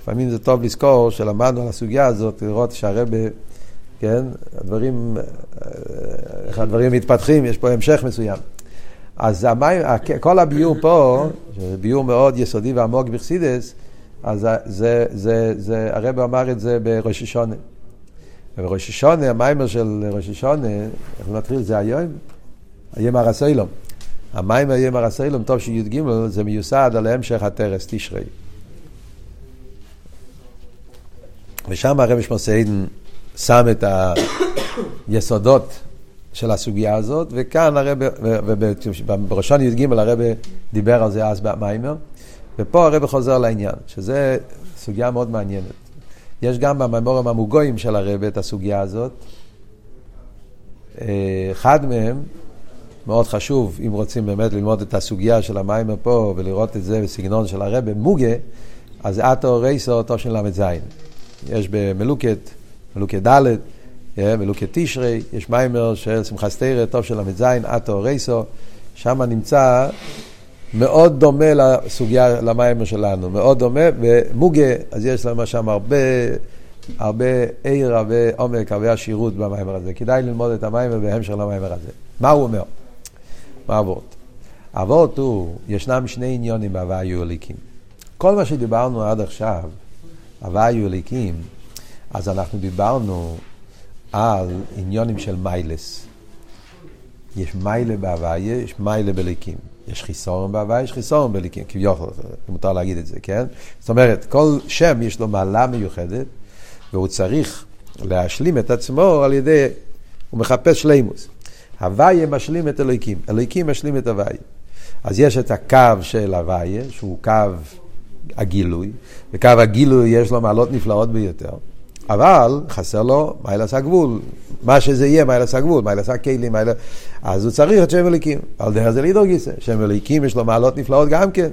לפעמים זה טוב לזכור שלמדנו על הסוגיה הזאת, לראות שהרב, כן, הדברים, איך הדברים מתפתחים, יש פה המשך מסוים. אז המים, כל הביור פה, שזה ביור מאוד יסודי ועמוק בחסידס, אז זה, זה, זה, הרב אמר את זה בראש השונה. ובראש השונה, המיימר של ראש השונה, איך נתחיל? זה היום? היום הרסיילום. המיימר היום הרסיילום, טוב שי"ג, זה מיוסד על המשך הטרס, תשרי. ושם הרב שמוסיידן שם את היסודות של הסוגיה הזאת, וכאן הרב, ובראשון י"ג הרב דיבר על זה אז במיימר, ופה הרב חוזר לעניין, שזה סוגיה מאוד מעניינת. יש גם בממורים המוגויים של הרב את הסוגיה הזאת. אחד מהם, מאוד חשוב, אם רוצים באמת ללמוד את הסוגיה של המיימר פה ולראות את זה בסגנון של הרב מוגה, אז אטו רייסו תושן ל"ז. יש במלוקת, מלוקת ד', מלוקת תשרי, יש מיימר של שמחה טוב של ל"ז, אטו רייסו, שם נמצא מאוד דומה לסוגיה, למיימר שלנו, מאוד דומה, ומוגה, אז יש לנו שם הרבה, הרבה עיר, הרבה עומק, הרבה עשירות במיימר הזה. כדאי ללמוד את המיימר בהמשך למיימר הזה. מה הוא אומר? מה אבות? אבות הוא, ישנם שני עניונים בהוויה אליקים. כל מה שדיברנו עד עכשיו, הוויה אליקים, אז אנחנו דיברנו על עניונים של מיילס. יש מיילה בהוויה, יש מיילה בליקים. יש חיסורם בהוויה, יש חיסורם בליקים, כביכול, מותר להגיד את זה, כן? זאת אומרת, כל שם יש לו מעלה מיוחדת, והוא צריך להשלים את עצמו על ידי, הוא מחפש שלימוס. הוויה משלים את אלוהיקים, אלוהיקים משלים את הוויה. אז יש את הקו של הוויה, שהוא קו הגילוי, וקו הגילוי יש לו מעלות נפלאות ביותר. אבל חסר לו מיילס הגבול, מה שזה יהיה מיילס הגבול, מיילס הכלים, מיילס... אז הוא צריך את שם אליקים, על דרך זה לידור גיסא, שם אליקים יש לו מעלות נפלאות גם כן,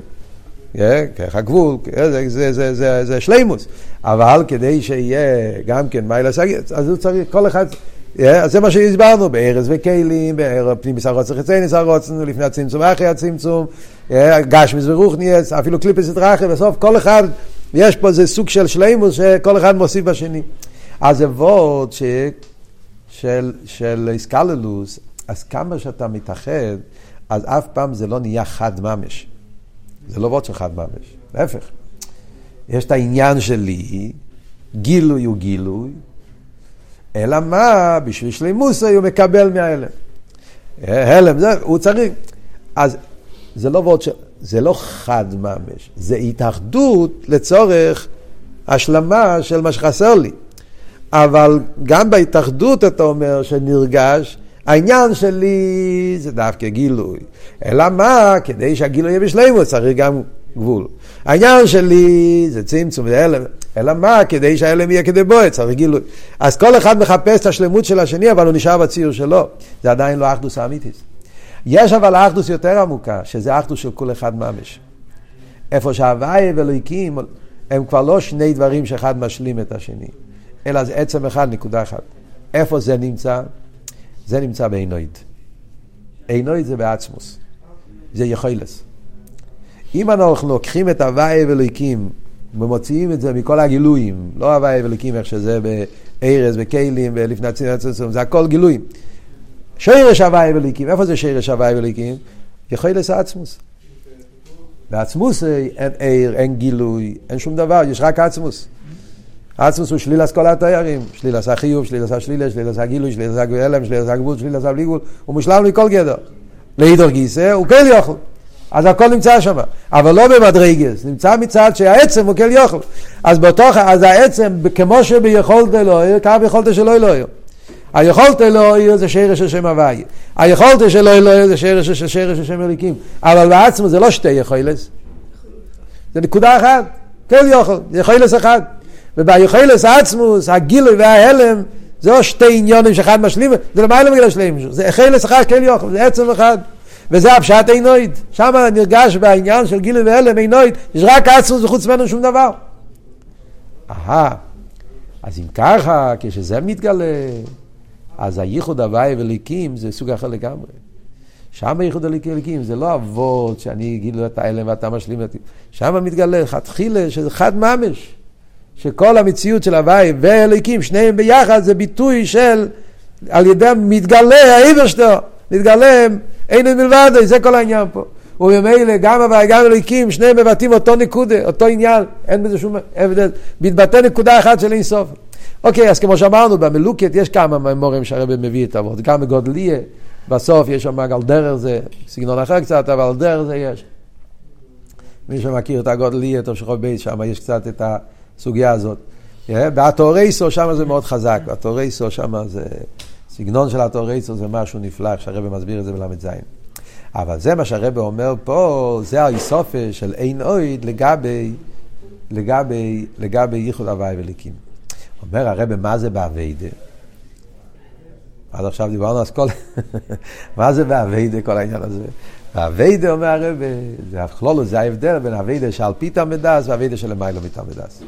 ככה הגבול, זה, זה, זה, זה, זה שלימוס, אבל כדי שיהיה גם כן מיילס הגבול, אז הוא צריך, כל אחד... אז זה מה שהסברנו, בארז וכלים, פנים חצי ניסר רוצן, לפני הצמצום, אחרי הצמצום, גשמיס ורוחניאס, אפילו קליפס את רחל, בסוף כל אחד יש פה איזה סוג של שלימוס שכל אחד מוסיף בשני. אז זה וורד ש... של, של איסקללוס, אז כמה שאתה מתאחד, אז אף פעם זה לא נהיה חד ממש. זה לא וורד של חד ממש, להפך. יש את העניין שלי, גילוי הוא גילוי, אלא מה, בשביל שלימוס הוא מקבל מהאלה. הלם, זה, הוא צריך. אז זה לא ועוד ש... זה לא חד ממש, זה התאחדות לצורך השלמה של מה שחסר לי. אבל גם בהתאחדות אתה אומר שנרגש, העניין שלי זה דווקא גילוי. אלא מה, כדי שהגילוי יהיה בשלימות צריך גם גבול. העניין שלי זה צמצום והלם, אלא מה, כדי שההלם יהיה כדי בועט, צריך גילוי. אז כל אחד מחפש את השלמות של השני, אבל הוא נשאר בציור שלו. זה עדיין לא אחדוס האמיתיס. יש אבל אחדוס יותר עמוקה, שזה אחדוס של כל אחד ממש. איפה שהוואי ואלוהיקים הם כבר לא שני דברים שאחד משלים את השני, אלא זה עצם אחד, נקודה אחת. איפה זה נמצא? זה נמצא בעינויד. עינויד זה בעצמוס. זה יכולס. אם אנחנו לוקחים את הוואי ואלוהיקים ומוציאים את זה מכל הגילויים, לא הוואי ואלוהיקים איך שזה בארז, בכלים, ולפני הצמצום, זה הכל גילויים. שירש הוואי ואלוהיקים, איפה זה שירש הוואי ואלוהיקים? יכולס עצמוס. בעצמוס אין עיר, אין גילוי, אין שום דבר, יש רק עצמוס. עצמוס הוא שלילס כל התיירים, שלילס החיוב, שלילס השלילה, שלילס הגילוי, שלילס הגבלם, שלילס הגבול, שלילס הבלי גבול, הוא מושלם מכל גדר. להידור גיסא הוא כן יוכל. אז הכל נמצא שם, אבל לא במדרגס, נמצא מצד שהעצם הוא כן יוכל. אז בתוך, אז העצם, כמו שביכולת אלוהי, כך ביכולת שלא אלוהי. היכולת אלוהי זה שרש של שם הוואי. היכולת של אלוהי זה שרש של שרש של שם אליקים. אבל בעצמו זה לא שתי יכולס. זה נקודה אחת. כן יוכל, זה יכולס אחד. וביכולס עצמוס, הגילוי וההלם, זה לא שתי עניונים שאחד משלים, זה למעלה מגיל השלמים. זה יכולס אחד, כן יוכל, זה עצם אחד. וזה הפשט עינויד. שם נרגש בעניין של גילוי והלם עינויד, יש רק עצמוס וחוץ ממנו שום דבר. אהה, אז אם ככה, כשזה מתגלה, אז הייחוד הוואי וליקים זה סוג אחר לגמרי. שם הייחוד הליקים זה לא אבות שאני אגיד לו את ההלם ואתה משלים אותי. שם מתגלה חתחילה שזה חד ממש. שכל המציאות של הוואי ואליקים, שניהם ביחד, זה ביטוי של, על ידי מתגלה העבר שלו, מתגלה אין מלבד, זה כל העניין פה. וממילא גם הוואי, גם אליקים, שניהם מבטאים אותו נקודה, אותו עניין, אין בזה שום הבדל. מתבטא נקודה אחת של אינסוף. אוקיי, אז כמו שאמרנו, במלוקת יש כמה מימורים שהרבא מביא את אבות, גם בגודליה, בסוף יש שם על דרך זה, סגנון אחר קצת, אבל על דרך זה יש. מי שמכיר את הגודליה, את אושכו בית, שם יש קצת את הסוגיה הזאת. והטורייסו שם זה מאוד חזק, והטורייסו שם זה, סגנון של הטורייסו זה משהו נפלא, איך שהרבא מסביר את זה בל"ז. אבל זה מה שהרבא אומר פה, זה האיסופה של אין אויד לגבי, לגבי, לגבי ייחוד הוואי וליקים. אומר הרב, מה זה באביידה? עד עכשיו דיברנו על כל... מה זה באביידה, כל העניין הזה? בעבודה, אומר הרב, זה בכללות, זה ההבדל בין עבודה שעל פי טעם ודעת ועבודה שלמעלה מטעם ודעת.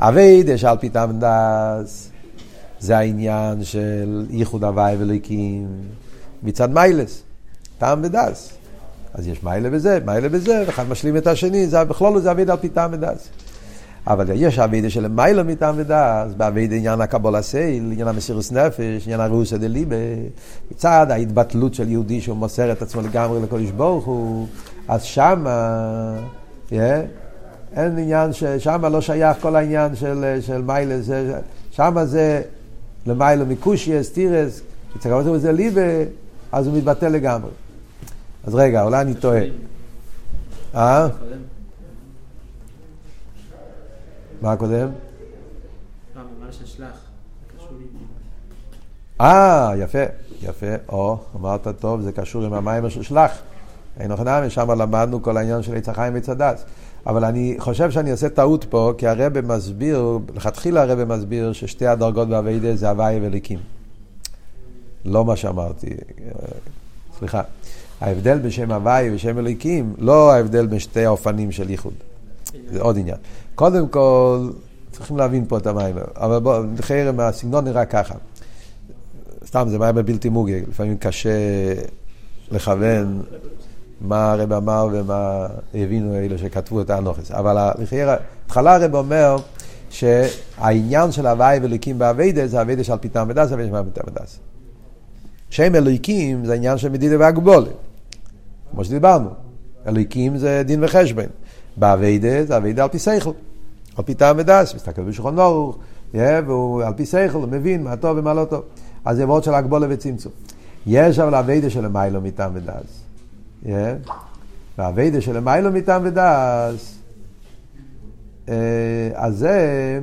עבודה שעל פי טעם ודעת זה העניין של ייחוד הוי' ואלקים מצד מעלת טעם ודעת. אז יש מעלה בזה, מעלה בזה, ואחד משלים את השני, זה בכללות זה עבודה על פי טעם ודעת. אבל יש עבודה שלמעלה מטעם ודעת, בעבודה עניין הקבלת עול, עניין המסירות נפש, עניין הרעותא דליבא, מצד ההתבטלות של יהודי שהוא מוסר את עצמו לגמרי לקודש ברוך הוא, אז שמה, yeah, אין עניין, שמה לא שייך כל העניין של, של מיילא, שמה זה למיילא מקושי, אסטירס, צריך לראות את זה ליבה, אז הוא מתבטל לגמרי. אז רגע, אולי אני טועה. אה? מה הקודם? אה, יפה, יפה, או, אמרת טוב, זה קשור עם המים של שלח. אין אוכנמי, שם למדנו כל העניין של עץ החיים ועץ הדס. אבל אני חושב שאני עושה טעות פה, כי הרב מסביר, לכתחילה הרב מסביר ששתי הדרגות באביידה זה הוואי וליקים. לא מה שאמרתי, סליחה. ההבדל בין שם הוואי ושם אליקים, לא ההבדל בין שתי האופנים של ייחוד. זה עוד עניין. קודם כל, צריכים להבין פה את המים, אבל בואו, חרם, הסגנון נראה ככה. סתם, זה מים בלתי מוגי, לפעמים קשה לכוון מה הרב אמר ומה הבינו אלה שכתבו את האנוכס. אבל בהתחלה הרב אומר שהעניין של הוואי ואלוקים באביידה זה אביידה של פיתם ודס, אביידה של פיתם ודס. שם אלוקים זה עניין של מדידה והגבולת, כמו שדיברנו. אלוקים זה דין וחשבון. באביידה זה אביידה על פי שכל, על פי טעם ודס, מסתכל בשולחן ברוך, והוא על פי שכל, הוא מבין מה טוב ומה לא טוב. אז זה מאוד של הגבולה וצמצום. יש אבל אביידה של מיילו מטעם ודס. והאביידה של מיילו מטעם ודס, אז זה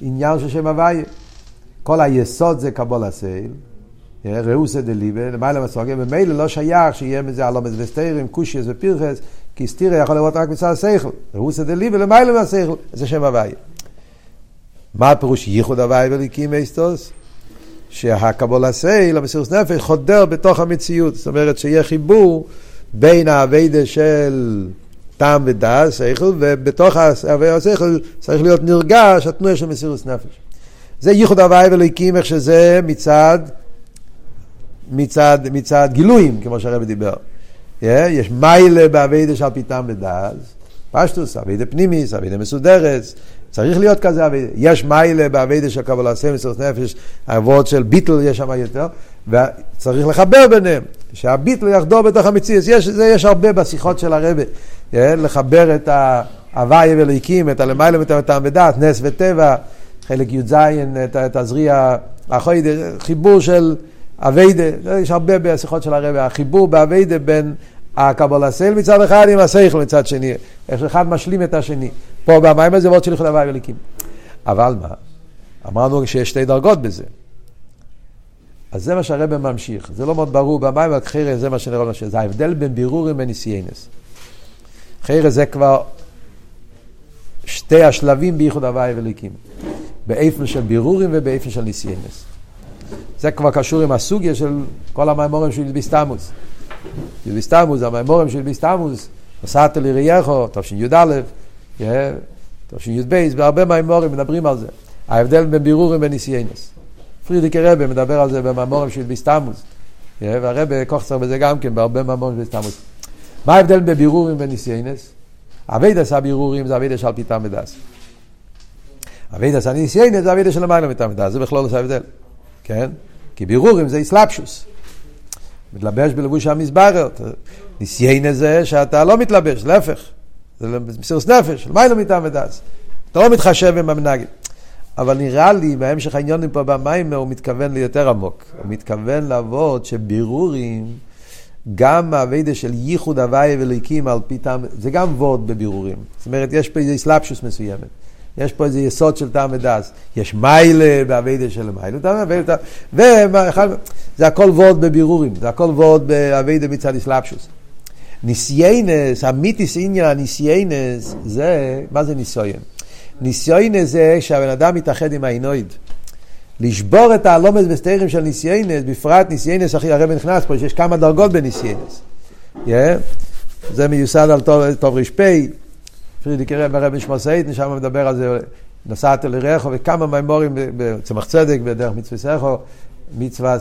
עניין של שם הוויה. כל היסוד זה קבול הסייל. ראוסא דליבה, למעלה מסוגיה, ומילא לא שייך שיהיה מזה הלומד וסתירים, קושיאס ופירחס, כי סתירה יכול לראות רק מצד השכל. ראוסא דליבה למעלה מהשכל, זה שם הוויה. מה הפירוש ייחוד הוויה וליקים אסטוס? שהקבול הסייל, המסירות נפש, חודר בתוך המציאות. זאת אומרת שיהיה חיבור בין האביידה של טעם ודעת, שכל, ובתוך האביידה השכל צריך להיות נרגש התנועה של מסירות נפש. זה ייחוד הוויה וליקים, איך שזה מצד מצד, מצד גילויים, כמו שהרבי דיבר. Yeah, יש מיילה באביידה של פיתם בדאז, פשטוס, אביידה פנימיס, אביידה מסודרת, צריך להיות כזה אביידה. יש מיילה באביידה של קבלה עשה מסורת נפש, העבוד של ביטל יש שם יותר, וצריך לחבר ביניהם, שהביטל יחדור בתוך המציאות. יש, זה יש הרבה בשיחות של הרבי, yeah, לחבר את ההוויה ולהקים, את הלמיילה מטעם ודעת, נס וטבע, חלק י"ז, את, החוידה, חיבור של... אביידה, יש הרבה בשיחות של הרבי, החיבור באביידה בין הקבלה סייל מצד אחד עם השכל מצד שני, איך אחד משלים את השני. פה במים הזה ועוד שליחות הוואי וליקים. אבל מה? אמרנו שיש שתי דרגות בזה. אז זה מה שהרבא ממשיך. זה לא מאוד ברור במים, אבל חיירה זה מה שנראה לנו, זה ההבדל בין בירורים וניסיינס. חיירה זה כבר שתי השלבים בייחוד הוואי וליקים. באיפן של בירורים ובאיפן של ניסיינס. זה כבר קשור עם הסוגיה של כל המימורים של ביסטמוס. ביסטמוס, המימורים של ביסטמוס, נסעת לרייכו, תשי"א, תשי"ב, והרבה מימורים מדברים על זה. ההבדל בין בירורים וניסיינס. פרידיקי רבי מדבר על זה במימורים של ביסטמוס. והרבי קוחצר בזה גם כן, בהרבה מימורים של ביסטמוס. מה ההבדל בין בירורים וניסיונות? עבודת הבירורים זה עבודה על פי טעם ודעת. עבודת הניסיונות זה עבודה שלמעלה מטעם ודעת, זה בכלל לא ההבדל. כן? כי בירורים זה התלבשות. מתלבש בלבוש המתברר. ניסיונות זה שאתה לא מתלבש, להפך. זה מסירות נפש, למעלה מטעם ודעת? אתה לא מתחשב עם המנגד. אבל נראה לי, בהמשך העניינים פה במאמר, הוא מתכוון ליותר עמוק. הוא מתכוון לעבודת בירורים, גם האביידה של ייחוד הוואי וליקים על פי טעם, זה גם וורד בבירורים. זאת אומרת, יש פה איזו איסלאפשוס מסוימת. יש פה איזה יסוד של טעם ודס. יש מיילה באביידה של מיילה, טעם ואביידה, זה הכל וורד בבירורים, זה הכל וורד באביידה מצד אסלאפשוס. ניסיינס, המיתיס עניין, ניסיינס, זה, מה זה ניסיון? ניסיונס זה שהבן אדם מתאחד עם האינויד. לשבור את הלומד וסתרים של ניסיינס, בפרט ניסיינס, אחי הרב נכנס פה, שיש כמה דרגות בניסיינס. Yeah. זה מיוסד על טוב, טוב ר"פ, פרידיק רב ברב משמעסייתן, שם מדבר על זה, נסעת לרחו, וכמה מימורים בצמח צדק, בדרך מצווה סכו, מצווה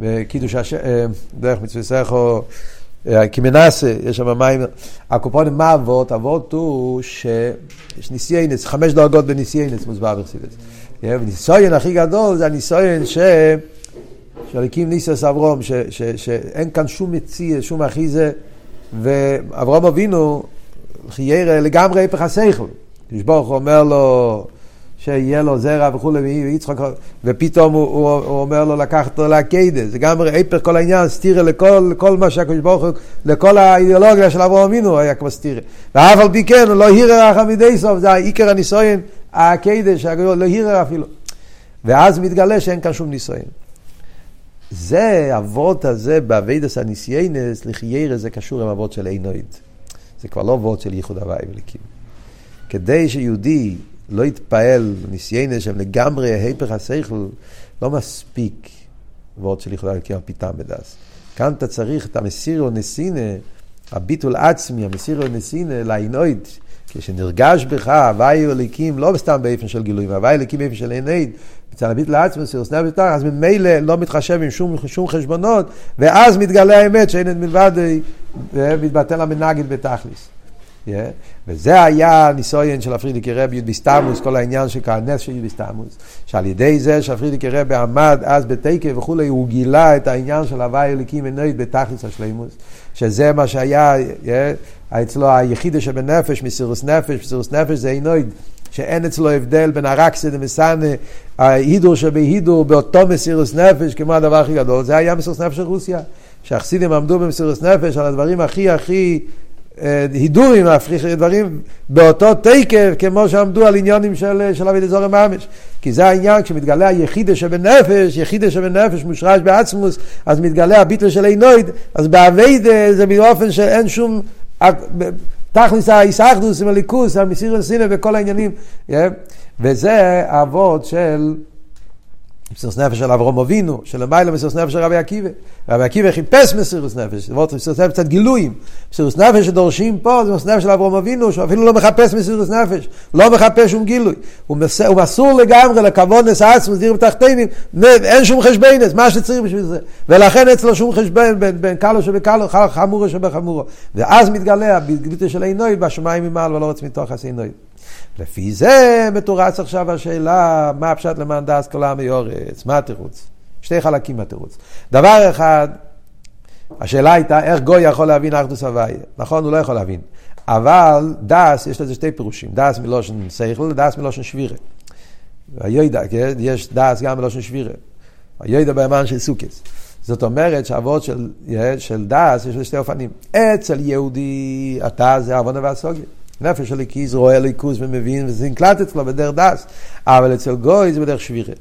וקידוש השם, דרך מצווה סכו, קימנסה, יש שם מים, הקופונים, מה אבות? אבות הוא שיש ניסיינס, חמש דרגות בניסיינס מוסבר בחסידס. וניסיון הכי גדול זה הניסיון ש... שהליקים ניסוס אברום, שאין כאן שום מציע, שום אחיזה, ואברום אבינו, חיירה לגמרי הפך השכל. קדוש ברוך הוא אומר לו שיהיה לו זרע וכולי, ויצחק, ופתאום הוא, הוא, הוא אומר לו לקחת אותו לעקדה. זה גם הפך כל העניין, סטירה לכל, לכל מה שהקדוש ברוך הוא, לכל האידיאולוגיה של אברהם אבינו היה כמו סטירה. ואף על פי כן, לא הירר רחם מדי סוף, זה העיקר הניסויין, העקדה, שלא הירר אפילו. ואז מתגלה שאין כאן שום ניסיון. זה, העבודה הזה, בעבודת הניסיונות, לכאורה, זה קשור עם עבודה של אין עוד. זה כבר לא עבודה של ייחוד הוי' ואלקים. כדי שיהודי לא יתפעל, ניסיונות שהם לגמרי היפך השכל, לא מספיק עבודה של ייחוד הוי' ואלקים על פי טעם ודעת. כאן אתה צריך את המסירות נפש, הביטול עצמי, המסירות נפש לאין עוד, כשנרגש בך הוואי וליקים, לא סתם באיפן של גילוי, הוואי וליקים באיפן של עינויד, מצד הביטול עצמי, סירוס נפש אז ממילא לא מתחשב עם שום, שום חשבונות, ואז מתגלה האמת שאין את מלבד ומתבטל המנגד בתכליס. Yeah. וזה היה הניסויין של הפרידיקי רבי יוד בסתמוס, כל העניין של כהנס של יוד בסתמוס, שעל ידי זה שהפרידיקי רבי עמד אז בתקף וכולי, הוא גילה את העניין של הוואי אליקים אנוית בתכליס השלימוס, שזה מה שהיה yeah, אצלו היחידה שבנפש, מסירוס נפש, מסירוס נפש זה אנוית. שאין אצלו הבדל בין הרקסה דמסנה, ההידור שבהידור, באותו מסירוס נפש, כמו הדבר הכי גדול, זה היה מסירוס נפש של רוסיה. שהחסידים עמדו במסירוס נפש על הדברים הכי הכי אה, הידורים, דברים באותו תקף, כמו שעמדו על עניונים של, של אבי דזורי ממש. כי זה העניין, כשמתגלה היחידה שבנפש, יחידה שבנפש מושרש בעצמוס, אז מתגלה הביטל של עינויד, אז באביידה זה באופן שאין שום... תכלס האיסאחדוס עם הליכוס, המסיר הסינה וכל העניינים. וזה האבות של מסירות נפש של אברום אבינו, שלמעלה מסירות נפש של רבי עקיבא. רבי עקיבא חיפש מסירות נפש, מסירות נפש קצת גילויים. מסירות נפש שדורשים פה זה מסירות נפש של אברום אבינו, שהוא אפילו לא מחפש מסירות נפש, לא מחפש שום גילוי. הוא, מס... הוא מסור לגמרי לכבוד נס עצמוס, דיר בתחתינים, אין שום חשבנס, מה שצריך בשביל זה. ולכן אצלו שום חשבן בין, בין קלו שבקלו, חמורו שבחמורו. ואז מתגלה הביטוי של עינוי בשמיים ממעל ולא רוצים מתוך עשי לפי זה מתורץ עכשיו השאלה, מה הפשט למען דס כל העם יורץ, מה התירוץ? שתי חלקים מהתירוץ. דבר אחד, השאלה הייתה איך גוי יכול להבין אחדוס הוויה. נכון, הוא לא יכול להבין. אבל דס, יש לזה שתי פירושים. דס מלושן שכל, דס מלושן שבירה. הידע, כן? יש דס גם מלושן שבירה. הידע בימן של סוכס. זאת אומרת שהאבות של, של דס יש לשתי אופנים. אצל יהודי, אתה זה עוונה והסוגיה. נפש של הליקיס רואה ליכוס ומבין וזה נקלט אצלו בדרך דס, אבל אצל גוי זה בדרך שבירה.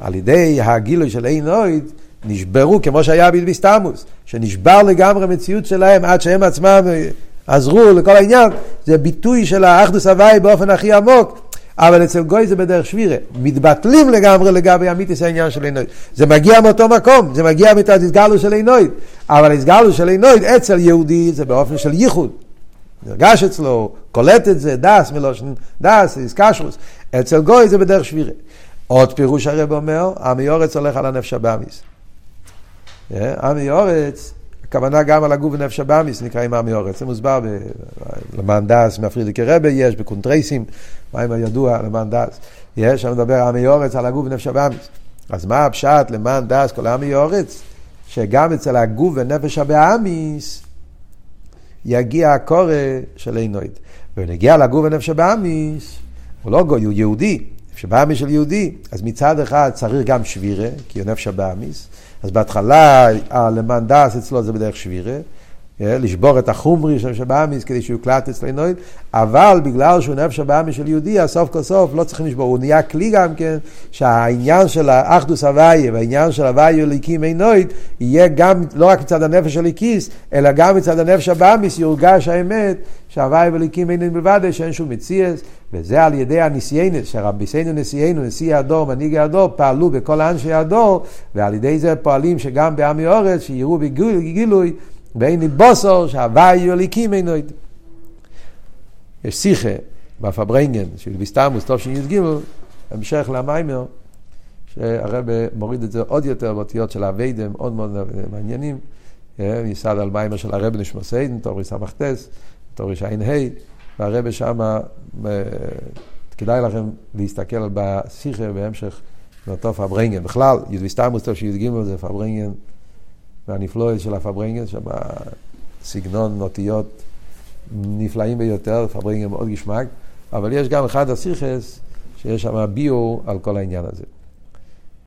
על ידי הגילוי של אין אויד, נשברו, כמו שהיה בלביסטמוס, שנשבר לגמרי המציאות שלהם עד שהם עצמם עזרו לכל העניין, זה ביטוי של האחדוס הוואי באופן הכי עמוק, אבל אצל גוי זה בדרך שבירה. מתבטלים לגמרי לגבי אמיתיס העניין של עינוי. זה מגיע מאותו מקום, זה מגיע מתת של עינוי, אבל הסגלו של עינוי אצל יהודי זה באופן של ייחוד. נרגש אצלו, קולט את זה, דס מלושן, דס, איסקשרוס. אצל גוי זה בדרך שבירה. עוד פירוש הרב אומר, עמי אורץ הולך על הנפש הבאמיס. עמי אורץ, הכוונה גם על הגוף ונפש הבהמית, נקראים עמי הארץ. זה מוסבר למען דעת, מה פריערדיקער רבי יש, בקונטרסים, מאמר הידוע למען דעת. יש, שם מדבר עמי הארץ על הגוף ונפש הבהמית. אז מה הפשט למען דעת כל עמי הארץ? שגם אצל הגוף ונפש הבהמית, יגיע ההכרה של אין עוד. ונגיע לגוף ונפש הבהמית, הוא לא גוי, הוא יהודי, נפש הבהמית של יהודי, אז מצד אחד צריך גם שבירה, כי הוא נפש הבהמית, אז בהתחלה למען דס אצלו זה בדרך שבירה, אה, לשבור את החומרי של נפש הבאמיס כדי שהוא יוקלט אצלנו, אבל בגלל שהוא נפש הבאמיס של יהודי, אז סוף כל סוף לא צריכים לשבור, הוא נהיה כלי גם כן, שהעניין של האחדוס הוויה והעניין של הוויה אליקים עינויד, יהיה גם, לא רק מצד הנפש הליקיס, אלא גם מצד הנפש הבאמיס יורגש האמת שהוויה ואליקים עינויד בלבד, שאין שום מציאס, וזה על ידי הניסיינס, שרביסנו נשיאנו, נשיא הדור, מנהיגי הדור, פעלו בכל אנשי הדור, ועל ידי זה פועלים שגם בעמי אורץ, שיראו בגילוי ואין לי בוסור שהוואי אליקים אינו איתי. יש שיחה בפברנגן של ביסטמוס, טוב שי"ג, המשך למיימר, שהרב מוריד את זה עוד יותר באותיות של הווידם, מאוד מאוד מעניינים. ייסד על מיימר של הרב נשמע סיידן, תורי סמכתס, תורי שע"ה, והרב שמה, כדאי לכם להסתכל בשיחה בהמשך לאותו פארברענגען. בכלל, י"ב תמוז, תשי"ג זה פארברענגען. והנפלואל של הפארברענגען, שם סגנון אותיות נפלאים ביותר, פארברענגען מאוד געשמאק, אבל יש גם אחד השיחות שיש שם ביאור על כל העניין הזה.